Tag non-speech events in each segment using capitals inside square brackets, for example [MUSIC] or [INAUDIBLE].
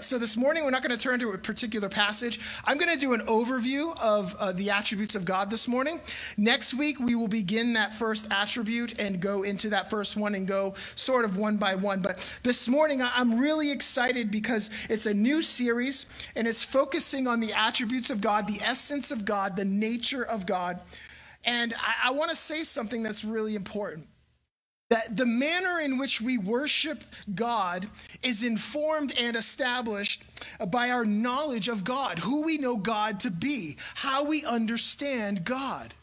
right, so this morning we're not going to turn to a particular passage. I'm going to do an overview of uh, the attributes of God this morning. Next week we will begin that first attribute and go into that first one and go sort of one by one. But this morning I'm really excited because it's a new series and it's focusing on the attributes of God, the essence of God, the nature of God. And I, I want to say something that's really important that the manner in which we worship God is informed and established by our knowledge of God, who we know God to be, how we understand God.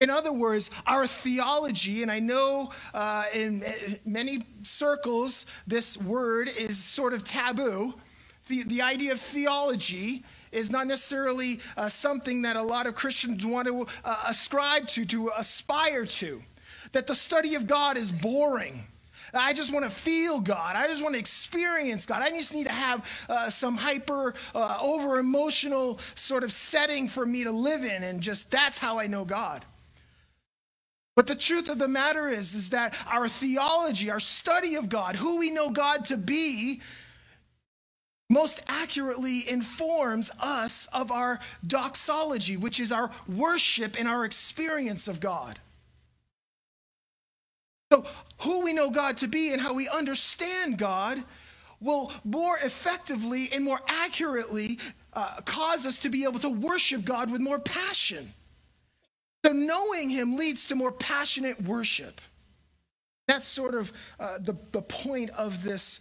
In other words, our theology, and I know uh, in many circles this word is sort of taboo. The, the idea of theology is not necessarily uh, something that a lot of Christians want to uh, ascribe to, to aspire to that the study of God is boring. I just want to feel God. I just want to experience God. I just need to have uh, some hyper, uh, over emotional sort of setting for me to live in, and just that's how I know God. But the truth of the matter is, is that our theology, our study of God, who we know God to be, most accurately informs us of our doxology, which is our worship and our experience of God. So, who we know God to be and how we understand God will more effectively and more accurately uh, cause us to be able to worship God with more passion. So, knowing Him leads to more passionate worship. That's sort of uh, the, the point of this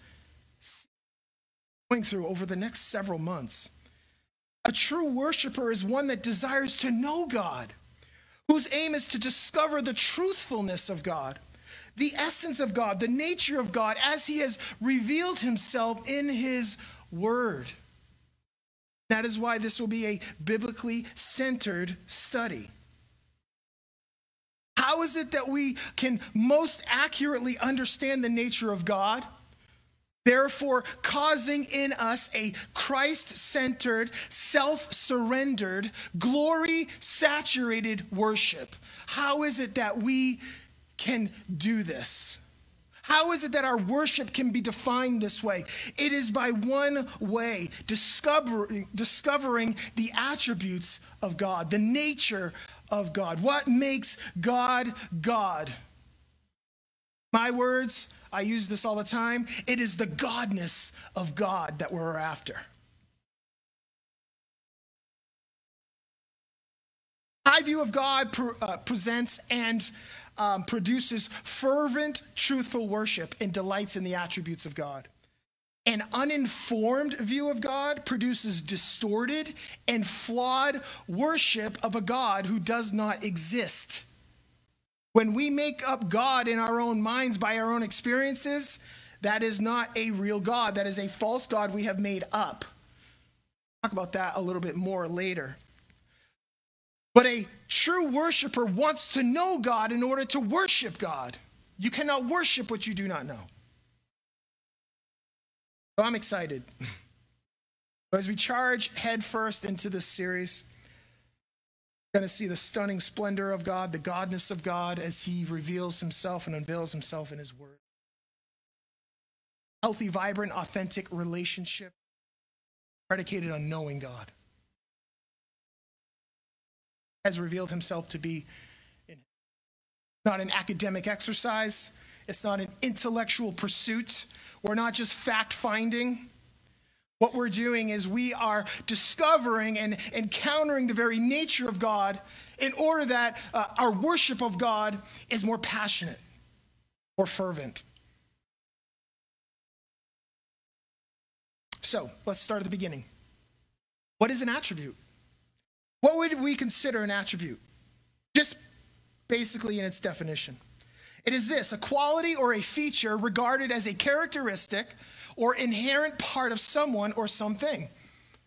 going through over the next several months. A true worshiper is one that desires to know God, whose aim is to discover the truthfulness of God the essence of God, the nature of God, as He has revealed Himself in His Word. That is why this will be a biblically centered study. How is it that we can most accurately understand the nature of God? Therefore, causing in us a Christ centered, self surrendered, glory saturated worship. How is it that we can do this? How is it that our worship can be defined this way? It is by one way, discovering, discovering the attributes of God, the nature of God. What makes God God? My words, I use this all the time. It is the godness of God that we're after. My view of God pre- uh, presents and um, produces fervent, truthful worship and delights in the attributes of God. An uninformed view of God produces distorted and flawed worship of a God who does not exist. When we make up God in our own minds by our own experiences, that is not a real God. That is a false God we have made up. Talk about that a little bit more later. But a true worshiper wants to know God in order to worship God. You cannot worship what you do not know. So I'm excited. [LAUGHS] As we charge headfirst into this series, we're going to see the stunning splendor of God, the godness of God as he reveals himself and unveils himself in his word. Healthy, vibrant, authentic relationship predicated on knowing God has revealed himself to be not an academic exercise, it's not an intellectual pursuit. We're not just fact finding. What we're doing is we are discovering and encountering the very nature of God in order that uh, our worship of God is more passionate or fervent. So let's start at the beginning. What is an attribute? What would we consider an attribute? Just basically in its definition. It is this a quality or a feature regarded as a characteristic or inherent part of someone or something.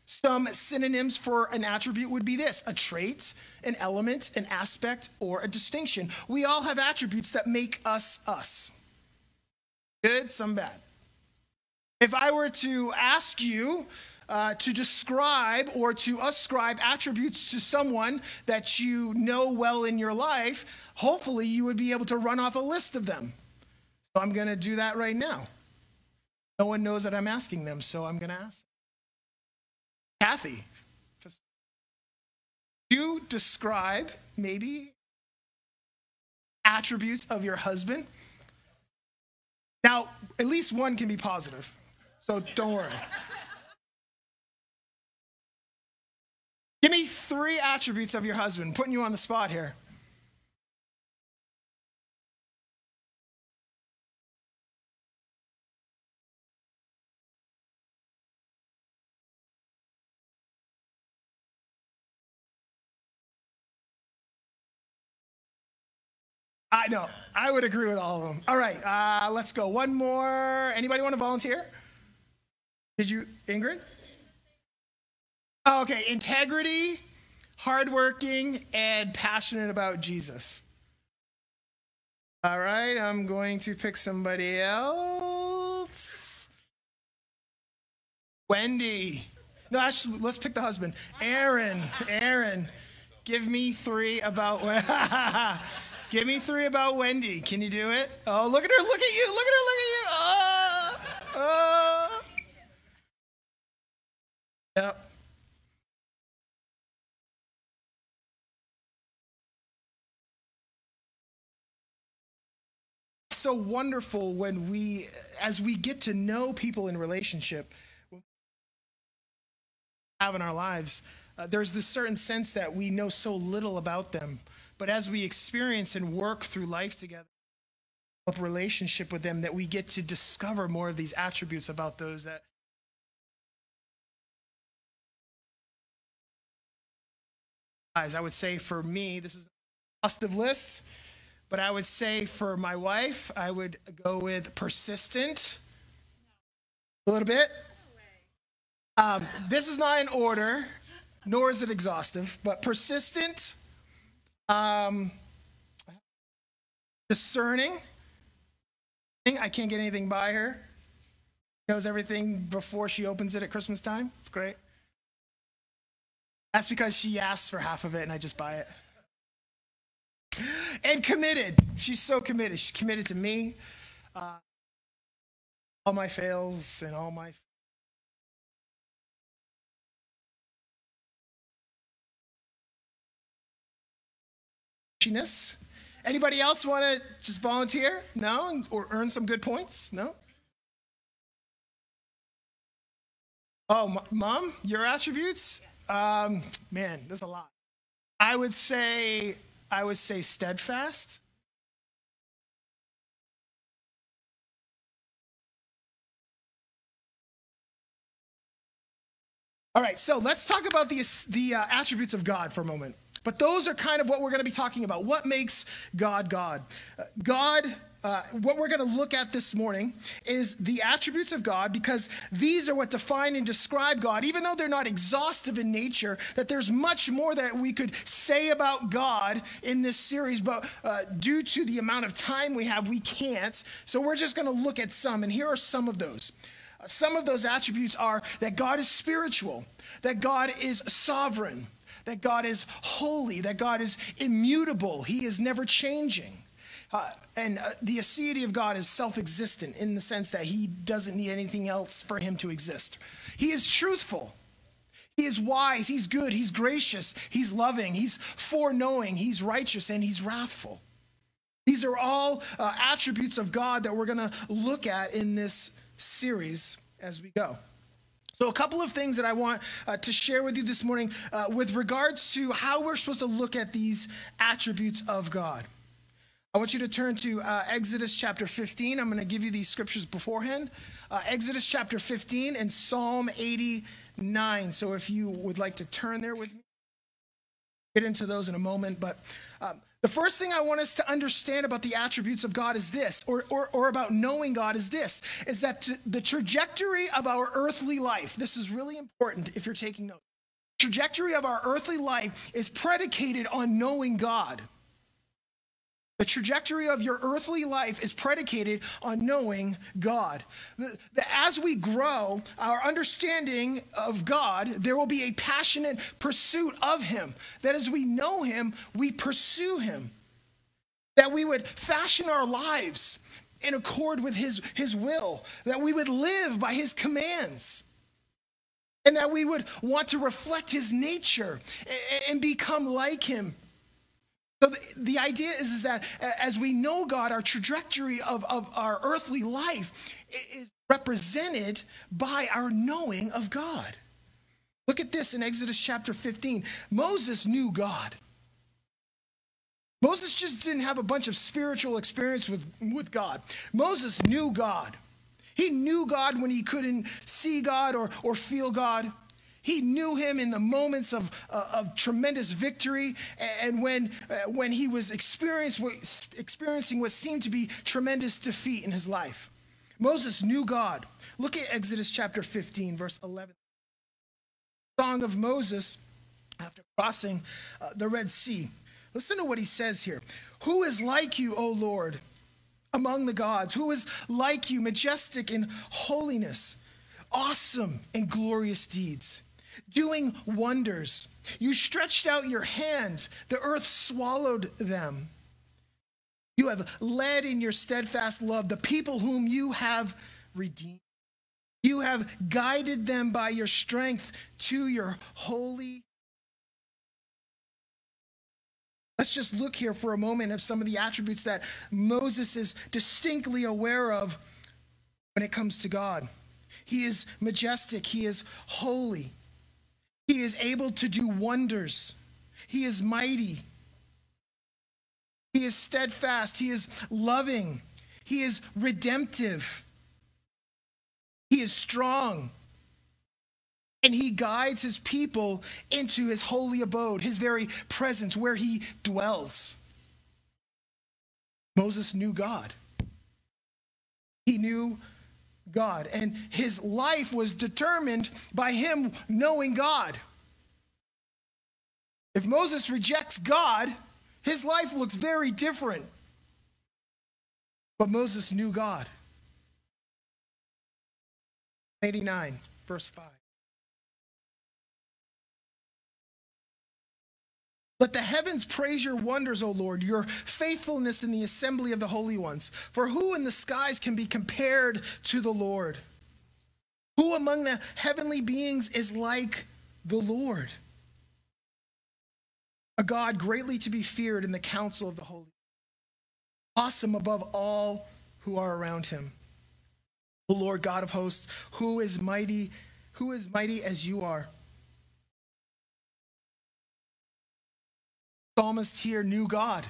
Some synonyms for an attribute would be this a trait, an element, an aspect, or a distinction. We all have attributes that make us us. Good, some bad. If I were to ask you, uh, to describe or to ascribe attributes to someone that you know well in your life, hopefully you would be able to run off a list of them. So I'm going to do that right now. No one knows that I'm asking them, so I'm going to ask. Kathy, you describe maybe attributes of your husband. Now, at least one can be positive, so don't worry. Give me three attributes of your husband, putting you on the spot here. I know. I would agree with all of them. All right, uh, let's go. One more. Anybody want to volunteer? Did you, Ingrid? Oh, okay, integrity, hardworking, and passionate about Jesus. All right, I'm going to pick somebody else. Wendy. No, actually, let's pick the husband. Aaron. Aaron. Give me three about. [LAUGHS] Give me three about Wendy. Can you do it? Oh, look at her. Look at you. Look at her. Look at you. Oh. Oh. Yep. So wonderful when we, as we get to know people in relationship, have in our lives, uh, there's this certain sense that we know so little about them. But as we experience and work through life together, a relationship with them, that we get to discover more of these attributes about those that. I would say for me, this is a exhaustive list. But I would say for my wife, I would go with persistent. A little bit. Um, this is not in order, nor is it exhaustive, but persistent, um, discerning. I can't get anything by her. Knows everything before she opens it at Christmas time. It's great. That's because she asks for half of it and I just buy it and committed. She's so committed. She's committed to me, uh, all my fails and all my. Anybody else want to just volunteer? No? Or earn some good points? No? Oh, mom, your attributes? Um, man, there's a lot. I would say I would say steadfast. All right, so let's talk about the, the uh, attributes of God for a moment. But those are kind of what we're going to be talking about. What makes God God? Uh, God uh, what we're going to look at this morning is the attributes of God because these are what define and describe God, even though they're not exhaustive in nature, that there's much more that we could say about God in this series, but uh, due to the amount of time we have, we can't. So we're just going to look at some, and here are some of those. Uh, some of those attributes are that God is spiritual, that God is sovereign, that God is holy, that God is immutable, He is never changing. Uh, and uh, the aseity of God is self existent in the sense that he doesn't need anything else for him to exist. He is truthful. He is wise. He's good. He's gracious. He's loving. He's foreknowing. He's righteous and he's wrathful. These are all uh, attributes of God that we're going to look at in this series as we go. So, a couple of things that I want uh, to share with you this morning uh, with regards to how we're supposed to look at these attributes of God. I want you to turn to uh, Exodus chapter 15. I'm going to give you these scriptures beforehand. Uh, Exodus chapter 15 and Psalm 89. So if you would like to turn there with me, get into those in a moment. But um, the first thing I want us to understand about the attributes of God is this, or, or, or about knowing God is this, is that t- the trajectory of our earthly life, this is really important if you're taking notes. Trajectory of our earthly life is predicated on knowing God. The trajectory of your earthly life is predicated on knowing God. As we grow our understanding of God, there will be a passionate pursuit of Him. That as we know Him, we pursue Him. That we would fashion our lives in accord with his, his will, that we would live by his commands, and that we would want to reflect his nature and, and become like him. So the, the idea is, is that as we know God, our trajectory of, of our earthly life is represented by our knowing of God. Look at this in Exodus chapter 15. Moses knew God. Moses just didn't have a bunch of spiritual experience with, with God. Moses knew God. He knew God when he couldn't see God or, or feel God. He knew him in the moments of, uh, of tremendous victory and when, uh, when he was experiencing what seemed to be tremendous defeat in his life. Moses knew God. Look at Exodus chapter 15, verse 11. Song of Moses after crossing uh, the Red Sea. Listen to what he says here. Who is like you, O Lord, among the gods? Who is like you, majestic in holiness, awesome in glorious deeds? Doing wonders. You stretched out your hand, the earth swallowed them. You have led in your steadfast love the people whom you have redeemed. You have guided them by your strength to your holy. Let's just look here for a moment of some of the attributes that Moses is distinctly aware of when it comes to God. He is majestic, he is holy. He is able to do wonders. He is mighty. He is steadfast. He is loving. He is redemptive. He is strong. And he guides his people into his holy abode, his very presence, where he dwells. Moses knew God. He knew God. And his life was determined by him knowing God. If Moses rejects God, his life looks very different. But Moses knew God. 89, verse 5. Let the heavens praise your wonders, O Lord, your faithfulness in the assembly of the holy ones. For who in the skies can be compared to the Lord? Who among the heavenly beings is like the Lord? A God greatly to be feared in the council of the holy, awesome above all who are around him. The Lord God of hosts, who is mighty, who is mighty as you are. Psalmist here knew God.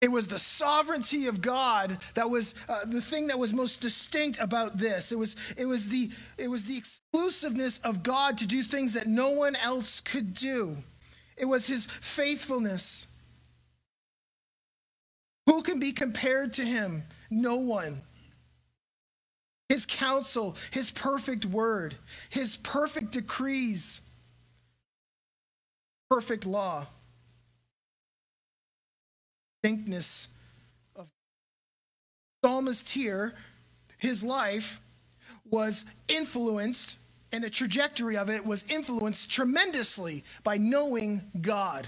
It was the sovereignty of God that was uh, the thing that was most distinct about this. It was, it, was the, it was the exclusiveness of God to do things that no one else could do. It was his faithfulness. Who can be compared to him? No one. His counsel, his perfect word, his perfect decrees, perfect law distinctness of psalmist here his life was influenced and the trajectory of it was influenced tremendously by knowing god.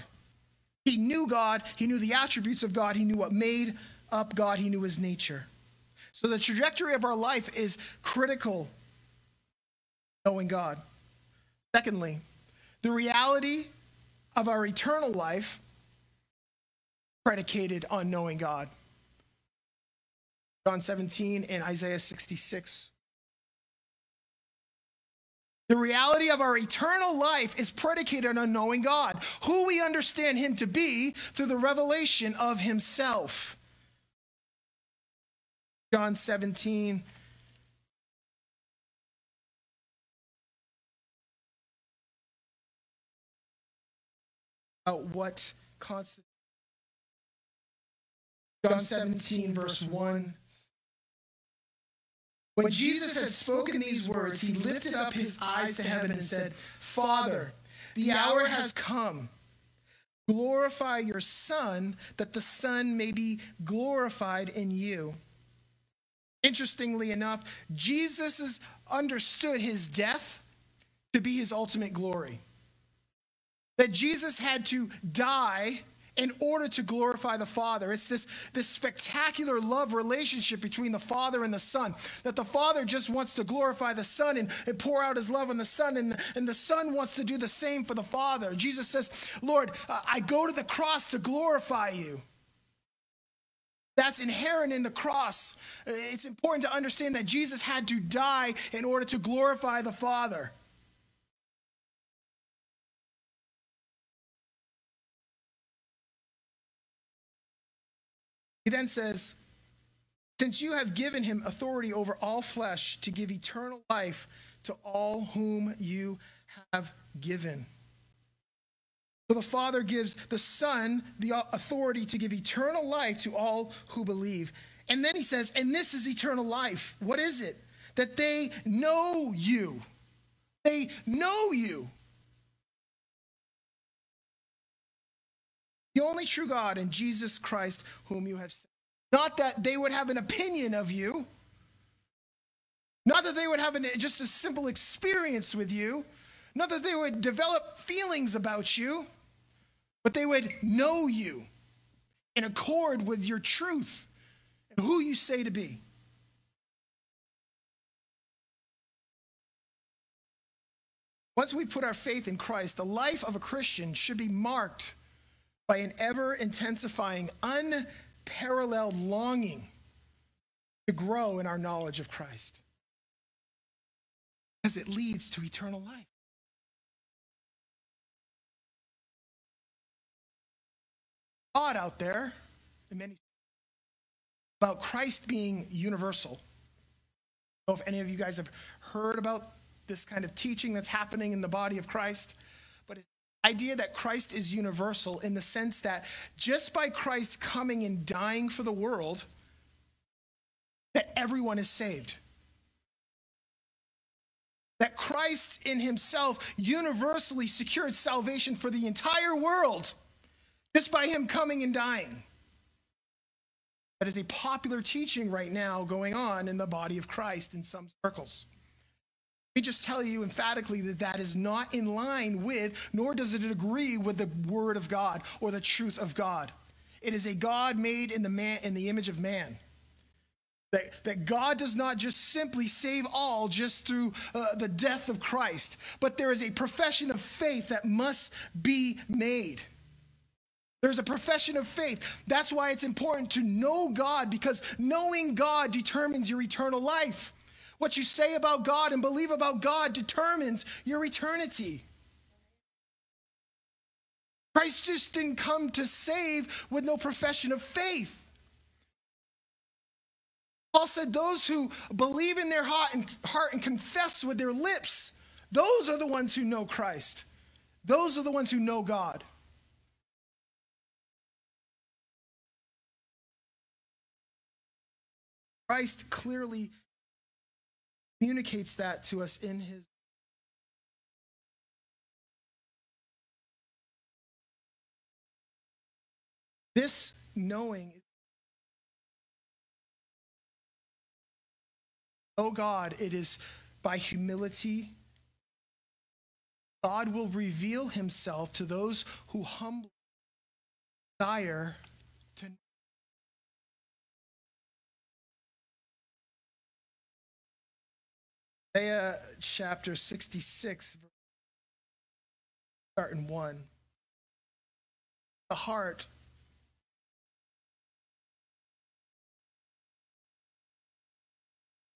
He knew god he knew the attributes of god he knew what made up god he knew his nature. So the trajectory of our life is critical knowing god. Secondly the reality of our eternal life predicated on knowing God. John 17 and Isaiah 66. The reality of our eternal life is predicated on knowing God, who we understand Him to be through the revelation of Himself. John 17. About what constitutes John 17, verse 1. When Jesus had spoken these words, he lifted up his eyes to heaven and said, Father, the hour has come. Glorify your Son, that the Son may be glorified in you. Interestingly enough, Jesus understood his death to be his ultimate glory. That Jesus had to die in order to glorify the Father. It's this, this spectacular love relationship between the Father and the Son, that the Father just wants to glorify the Son and, and pour out his love on the Son, and, and the Son wants to do the same for the Father. Jesus says, Lord, uh, I go to the cross to glorify you. That's inherent in the cross. It's important to understand that Jesus had to die in order to glorify the Father. He then says, Since you have given him authority over all flesh to give eternal life to all whom you have given. So the Father gives the Son the authority to give eternal life to all who believe. And then he says, and this is eternal life. What is it? That they know you. They know you. The only true God and Jesus Christ, whom you have sent. Not that they would have an opinion of you, not that they would have an, just a simple experience with you, not that they would develop feelings about you, but they would know you in accord with your truth and who you say to be. Once we put our faith in Christ, the life of a Christian should be marked by an ever intensifying, unparalleled longing to grow in our knowledge of Christ. Because it leads to eternal life. Odd out there, many about Christ being universal. I don't know if any of you guys have heard about this kind of teaching that's happening in the body of Christ, idea that Christ is universal in the sense that just by Christ coming and dying for the world, that everyone is saved. That Christ in himself universally secured salvation for the entire world just by him coming and dying. That is a popular teaching right now going on in the body of Christ in some circles. Me just tell you emphatically that that is not in line with, nor does it agree with the word of God or the truth of God. It is a God made in the man in the image of man. That, that God does not just simply save all just through uh, the death of Christ, but there is a profession of faith that must be made. There's a profession of faith. That's why it's important to know God because knowing God determines your eternal life. What you say about God and believe about God determines your eternity. Christ just didn't come to save with no profession of faith. Paul said, Those who believe in their heart and, heart and confess with their lips, those are the ones who know Christ. Those are the ones who know God. Christ clearly communicates that to us in his This knowing Oh God, it is by humility. God will reveal himself to those who humbly desire Isaiah chapter 66, starting 1. The heart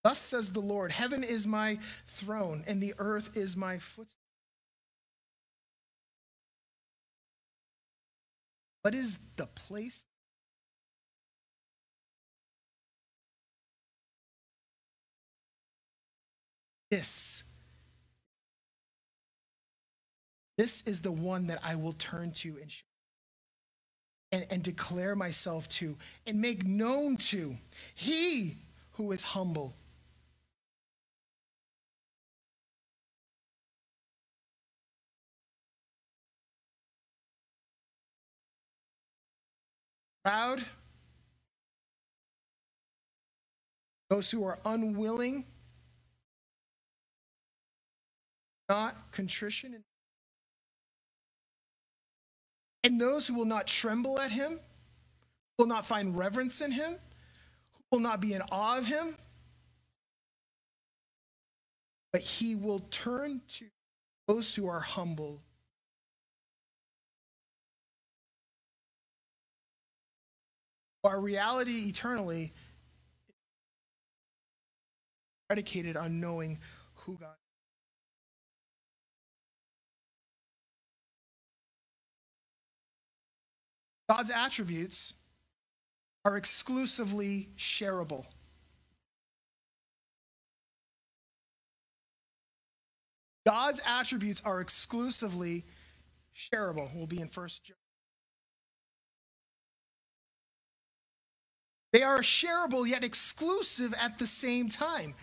Thus says the Lord Heaven is my throne, and the earth is my footstool. What is the place This. This is the one that I will turn to and, and, and declare myself to and make known to. He who is humble. Proud. Those who are unwilling not contrition And those who will not tremble at him, will not find reverence in him, who will not be in awe of him, but he will turn to those who are humble. Our reality eternally predicated on knowing who God God's attributes are exclusively shareable. God's attributes are exclusively shareable. We'll be in First John. They are shareable yet exclusive at the same time.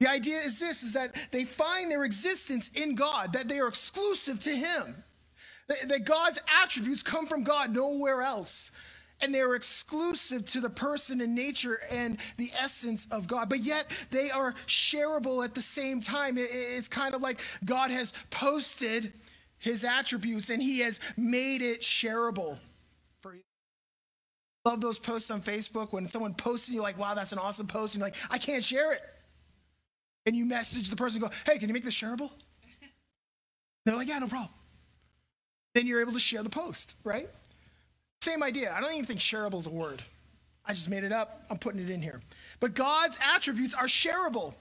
The idea is this is that they find their existence in God, that they are exclusive to Him. That, God's attributes come from God, nowhere else. And they're exclusive to the person and nature and the essence of God. But yet they are shareable at the same time. It, it's kind of like God has posted his attributes and he has made it shareable for you. Love those posts on Facebook when someone posts and you're like, wow, that's an awesome post. And you're like, I can't share it. And you message the person, go, hey, can you make this shareable? [LAUGHS] They're like, yeah, no problem then you're able to share the post, right? Same idea. I don't even think shareable is a word. I just made it up. I'm putting it in here. But God's attributes are shareable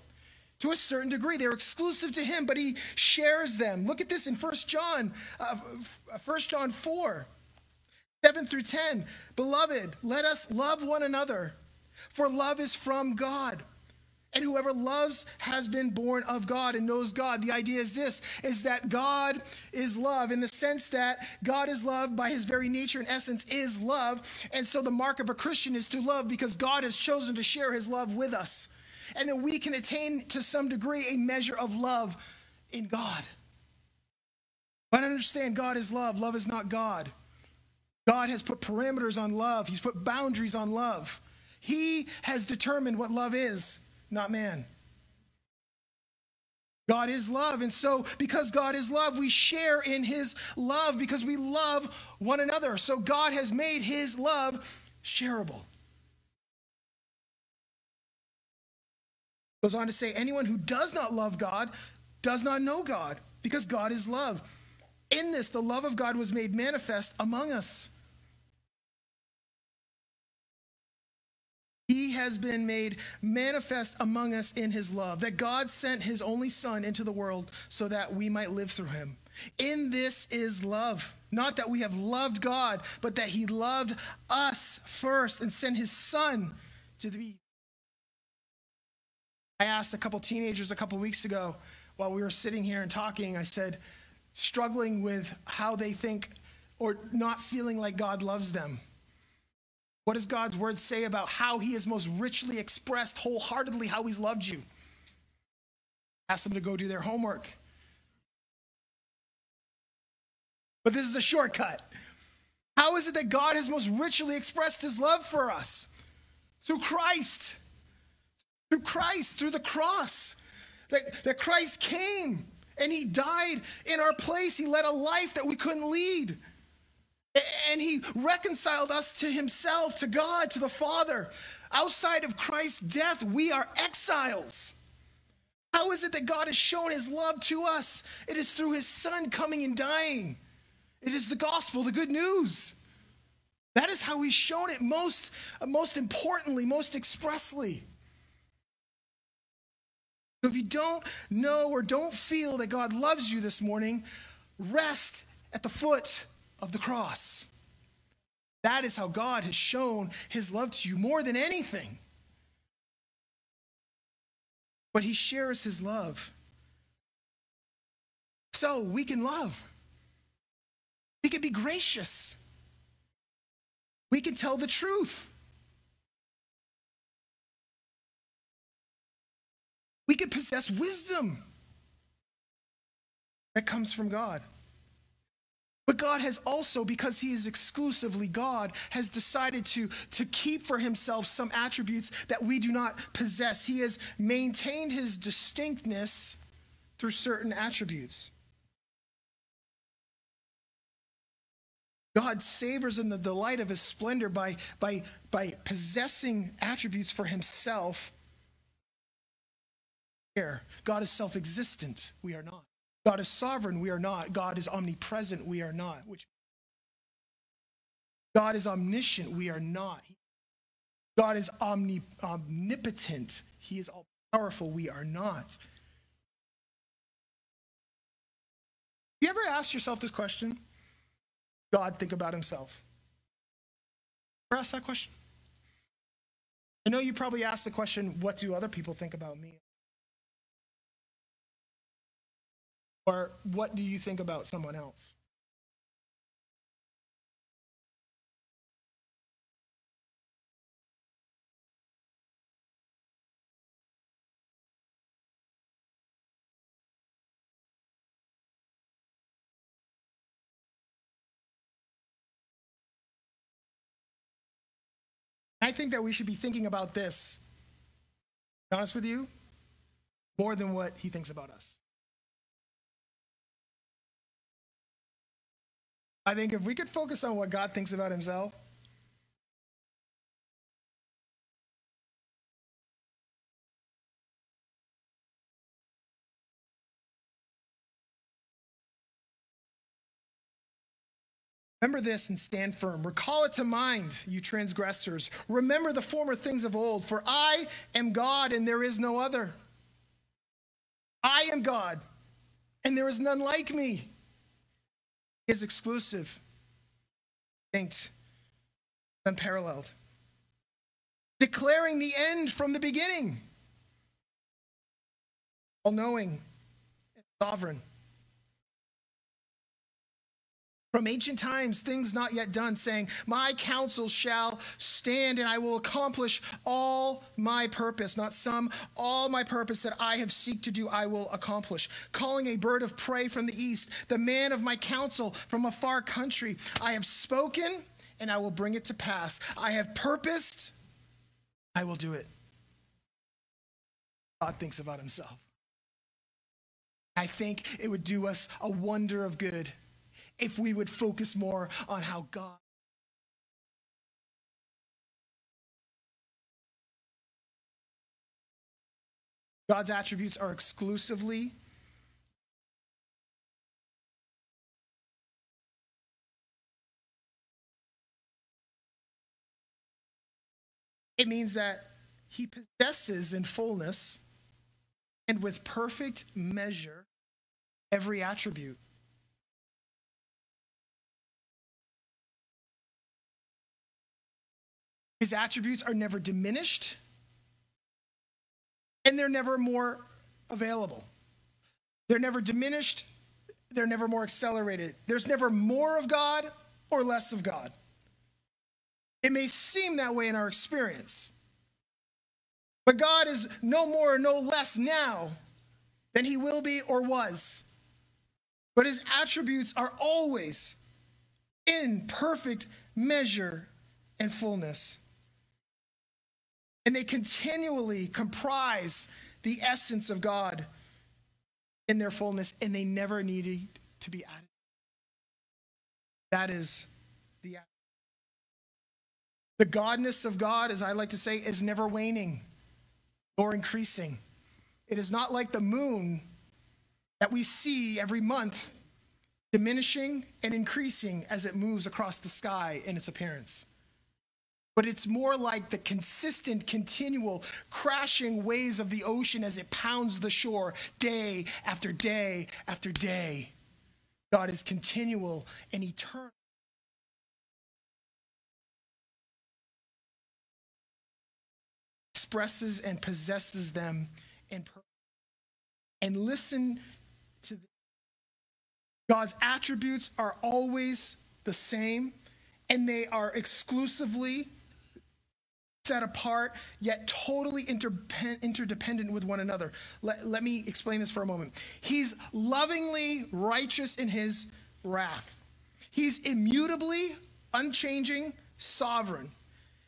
to a certain degree. They're exclusive to him, but he shares them. Look at this in 1 John, uh, 1 John 4, 7 through 10. Beloved, let us love one another, for love is from God. And whoever loves has been born of God and knows God. The idea is this is that God is love in the sense that God is love by his very nature and essence is love. And so the mark of a Christian is to love because God has chosen to share his love with us. And that we can attain to some degree a measure of love in God. But understand God is love. Love is not God. God has put parameters on love. He's put boundaries on love. He has determined what love is not man. God is love. And so, because God is love, we share in his love because we love one another. So, God has made his love shareable. Goes on to say, anyone who does not love God does not know God because God is love. In this, the love of God was made manifest among us. He has been made manifest among us in his love, that God sent his only Son into the world so that we might live through him. In this is love. Not that we have loved God, but that he loved us first and sent his Son to be. I asked a couple teenagers a couple weeks ago while we were sitting here and talking, I said, struggling with how they think or not feeling like God loves them. What does God's word say about how he has most richly expressed wholeheartedly how he's loved you? Ask them to go do their homework. But this is a shortcut. How is it that God has most richly expressed his love for us? Through Christ. Through Christ, through the cross. That, that Christ came and he died in our place. He led a life that we couldn't lead. And he reconciled us to himself, to God, to the Father. Outside of Christ's death, we are exiles. How is it that God has shown his love to us? It is through his son coming and dying. It is the gospel, the good news. That is how he's shown it most, most importantly, most expressly. So if you don't know or don't feel that God loves you this morning, rest at the foot of the cross. That is how God has shown his love to you more than anything. But he shares his love. So we can love. We can be gracious. We can tell the truth. We can possess wisdom that comes from God. But God has also, because he is exclusively God, has decided to, to keep for himself some attributes that we do not possess. He has maintained his distinctness through certain attributes. God savors in the delight of his splendor by, by, by possessing attributes for himself. Here, God is self existent. We are not. God is sovereign. We are not. God is omnipresent. We are not. Which God is omniscient. We are not. God is omni, omnipotent. He is all powerful. We are not. You ever ask yourself this question? God think about himself? Ever ask that question? I know you probably asked the question, what do other people think about me? Or what do you think about someone else? I think that we should be thinking about this, honest with you, more than what he thinks about us. I think if we could focus on what God thinks about himself, Remember this and stand firm. Recall it to mind, you transgressors. Remember the former things of old, for I am God and there is no other. I am God and there is none like me. Is exclusive, distinct, unparalleled, declaring the end from the beginning, all knowing, sovereign from ancient times, things not yet done, saying, My counsel shall stand and I will accomplish all my purpose. Not some, all my purpose that I have seek to do, I will accomplish. Calling a bird of prey from the east, the man of my counsel from a far country. I have spoken and I will bring it to pass. I have purposed, I will do it. God thinks about himself. I think it would do us a wonder of good if we would focus more on how God God's attributes are exclusively It means that he possesses in fullness and with perfect measure every attribute. His attributes are never diminished, and they're never more available. They're never diminished, they're never more accelerated. There's never more of God or less of God. It may seem that way in our experience, but God is no more or no less now than he will be or was. But his attributes are always in perfect measure and fullness and they continually comprise the essence of God in their fullness, and they never needed to be added. That is the the godness of God, as I like to say, is never waning or increasing. It is not like the moon that we see every month diminishing and increasing as it moves across the sky in its appearance but it's more like the consistent, continual crashing waves of the ocean as it pounds the shore day after day after day. God is continual and eternal. Expresses and possesses them in purpose. And listen to this. God's attributes are always the same, and they are exclusively set apart, yet totally interdependent with one another. Let, let me explain this for a moment. He's lovingly righteous in his wrath, he's immutably, unchanging, sovereign.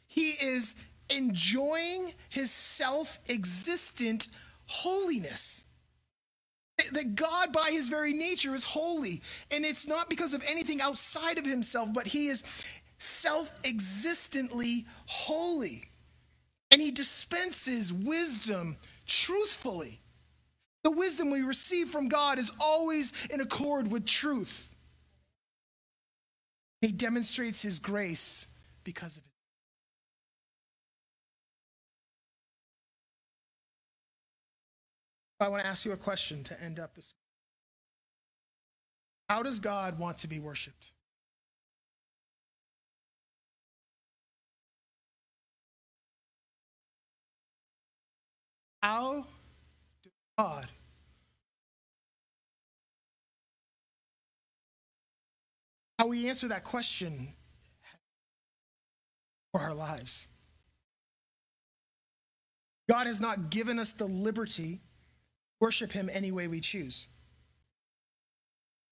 He is enjoying his self existent holiness. that God, by his very nature, is holy. And it's not because of anything outside of himself, but he is self existently holy. And he dispenses wisdom truthfully. The wisdom we receive from God is always in accord with truth. He demonstrates his grace because of it. I want to ask you a question to end up this. How does God want to be worshiped? How God how we answer that question for our lives. God has not given us the liberty worship him any way we choose.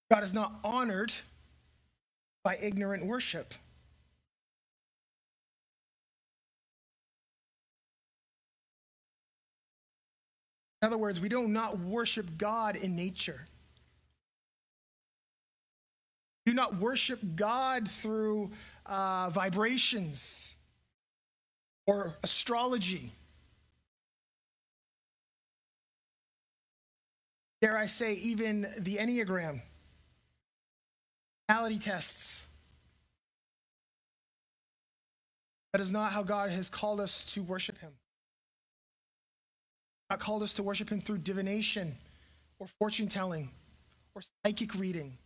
God is not honored by ignorant worship. In other words, we do not worship God in nature. Do not worship God through uh, vibrations or astrology. dare I say, even the Enneagram, personality tests. That is not how God has called us to worship Him. God called us to worship Him through divination or fortune telling or psychic reading.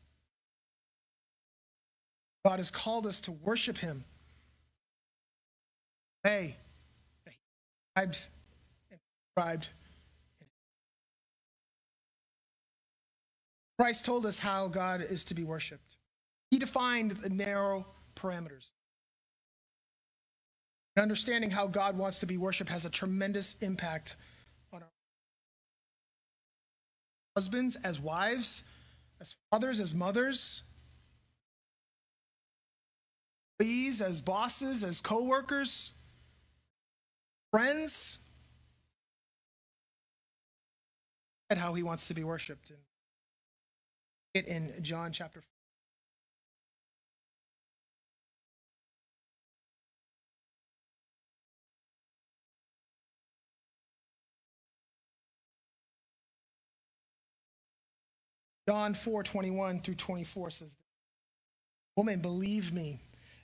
God has called us to worship Him. Hey, and described Christ told us how God is to be worshiped. He defined the narrow parameters. And understanding how God wants to be worshiped has a tremendous impact on our husbands, as wives, as fathers, as mothers, employees, as bosses, as co-workers, friends, and how he wants to be worshiped it in John chapter John 4 21 through 24 says, Woman, believe me,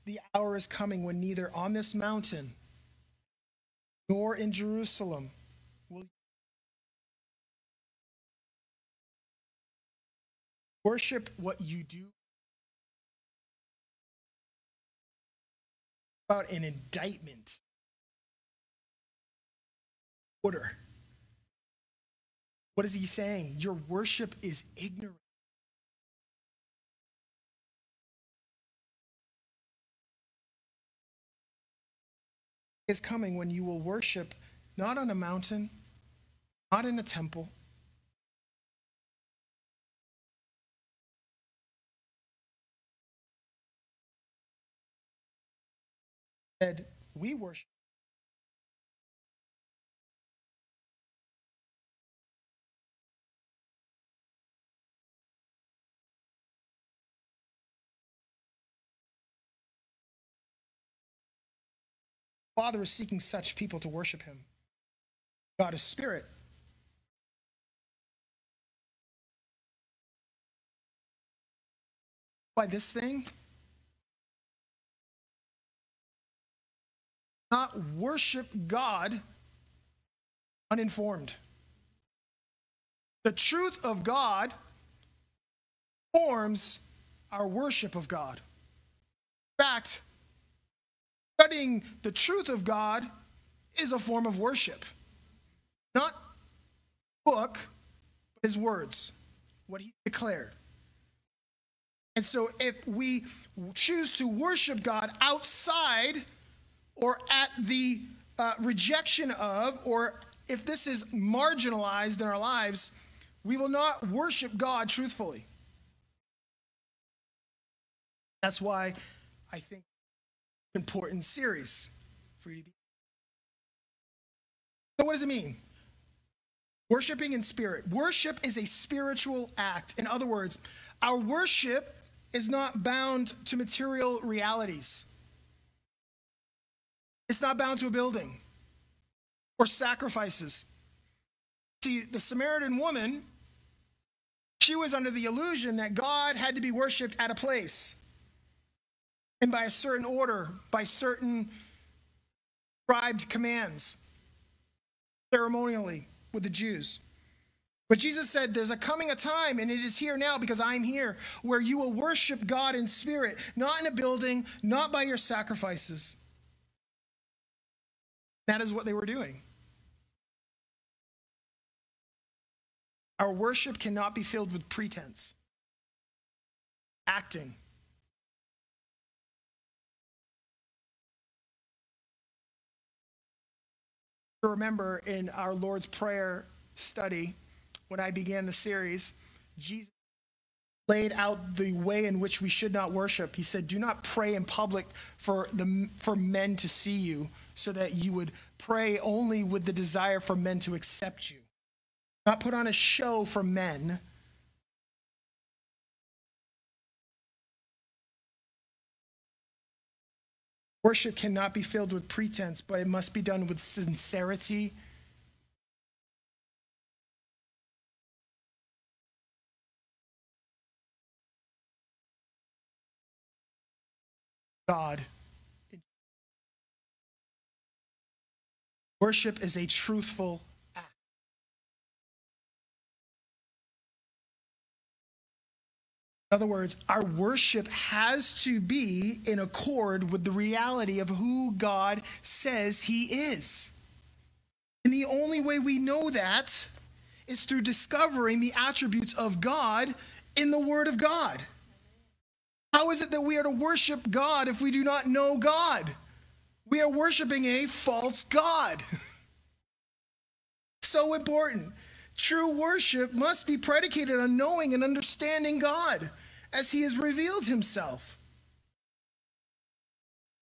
the hour is coming when neither on this mountain nor in Jerusalem will Worship what you do. About an indictment. Order. What is he saying? Your worship is ignorant. Is coming when you will worship not on a mountain, not in a temple said, We worship. Father is seeking such people to worship him. God is spirit. By this thing, not worship God uninformed. The truth of God forms our worship of God. In fact, studying the truth of God is a form of worship. Not book, but his words, what he declared. And so if we choose to worship God outside or at the uh, rejection of, or if this is marginalized in our lives, we will not worship God truthfully. That's why I think important series for you to be. So, what does it mean? Worshiping in spirit. Worship is a spiritual act. In other words, our worship is not bound to material realities. It's not bound to a building or sacrifices. See, the Samaritan woman, she was under the illusion that God had to be worshiped at a place and by a certain order, by certain bribed commands, ceremonially with the Jews. But Jesus said, There's a coming a time, and it is here now because I'm here, where you will worship God in spirit, not in a building, not by your sacrifices. That is what they were doing. Our worship cannot be filled with pretense, acting. Remember in our Lord's Prayer study, when I began the series, Jesus laid out the way in which we should not worship. He said, Do not pray in public for, the, for men to see you, so that you would pray only with the desire for men to accept you. Not put on a show for men. Worship cannot be filled with pretense, but it must be done with sincerity God. Worship is a truthful In other words, our worship has to be in accord with the reality of who God says He is. And the only way we know that is through discovering the attributes of God in the Word of God. How is it that we are to worship God if we do not know God? We are worshiping a false God. [LAUGHS] so important. True worship must be predicated on knowing and understanding God as He has revealed Himself.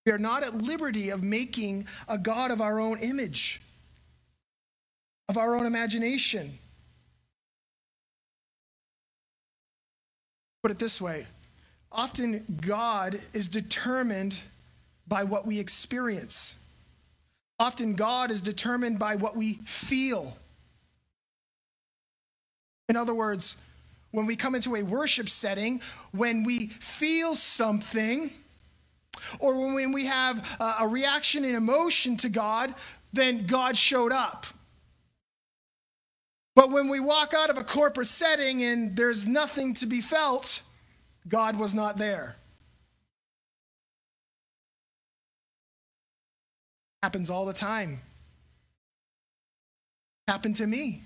We are not at liberty of making a God of our own image, of our own imagination. Put it this way Often, God is determined by what we experience. Often, God is determined by what we feel. In other words, when we come into a worship setting, when we feel something, or when we have a reaction and emotion to God, then God showed up. But when we walk out of a corporate setting and there's nothing to be felt, God was not there. Happens all the time. Happened to me.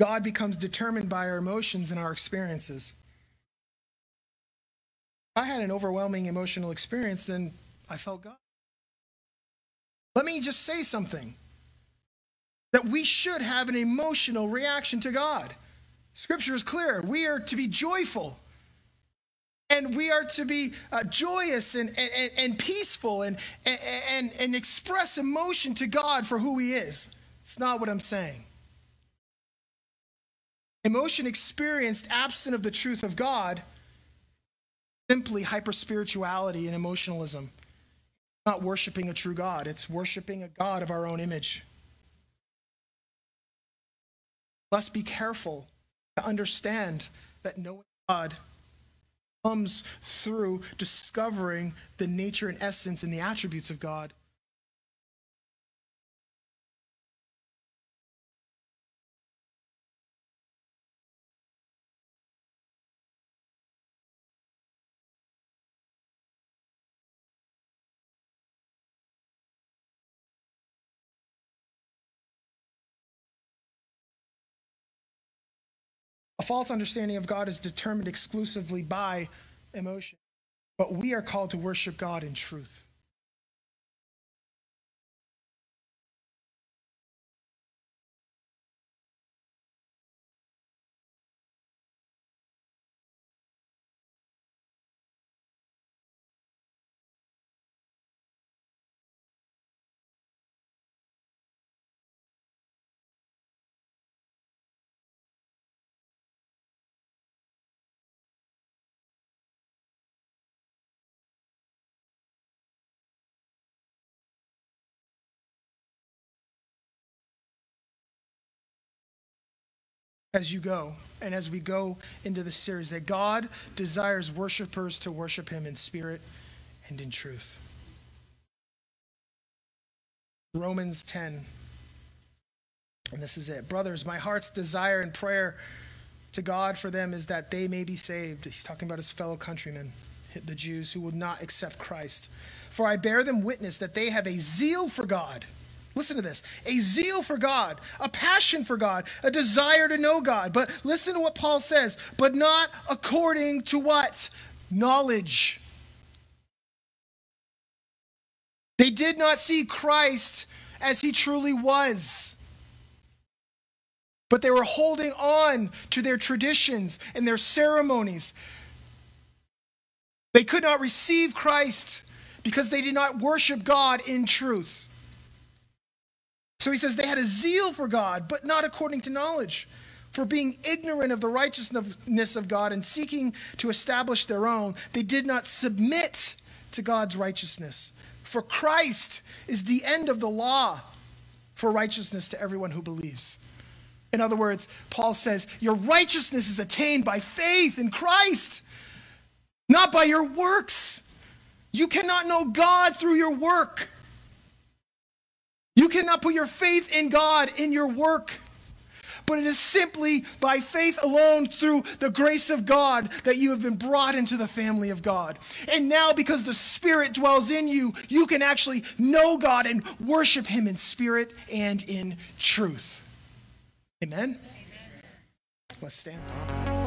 God becomes determined by our emotions and our experiences. If I had an overwhelming emotional experience, then I felt God. Let me just say something that we should have an emotional reaction to God. Scripture is clear. We are to be joyful. And we are to be uh, joyous and, and, and peaceful and, and, and express emotion to God for who He is. It's not what I'm saying. Emotion experienced absent of the truth of God, simply hyperspirituality and emotionalism. Not worshiping a true God, it's worshiping a God of our own image must be careful to understand that knowing God comes through discovering the nature and essence and the attributes of God. False understanding of God is determined exclusively by emotion. But we are called to worship God in truth. As you go and as we go into the series that God desires worshipers to worship him in spirit and in truth. Romans 10. And this is it. Brothers, my heart's desire and prayer to God for them is that they may be saved. He's talking about his fellow countrymen, the Jews who will not accept Christ. For I bear them witness that they have a zeal for God. Listen to this a zeal for God, a passion for God, a desire to know God. But listen to what Paul says, but not according to what? Knowledge. They did not see Christ as he truly was. But they were holding on to their traditions and their ceremonies. They could not receive Christ because they did not worship God in truth. So he says they had a zeal for God, but not according to knowledge. For being ignorant of the righteousness of God and seeking to establish their own, they did not submit to God's righteousness. For Christ is the end of the law for righteousness to everyone who believes. In other words, Paul says, Your righteousness is attained by faith in Christ, not by your works. You cannot know God through your work. You cannot put your faith in God in your work. But it is simply by faith alone through the grace of God that you have been brought into the family of God. And now, because the Spirit dwells in you, you can actually know God and worship Him in spirit and in truth. Amen? Amen. Let's stand.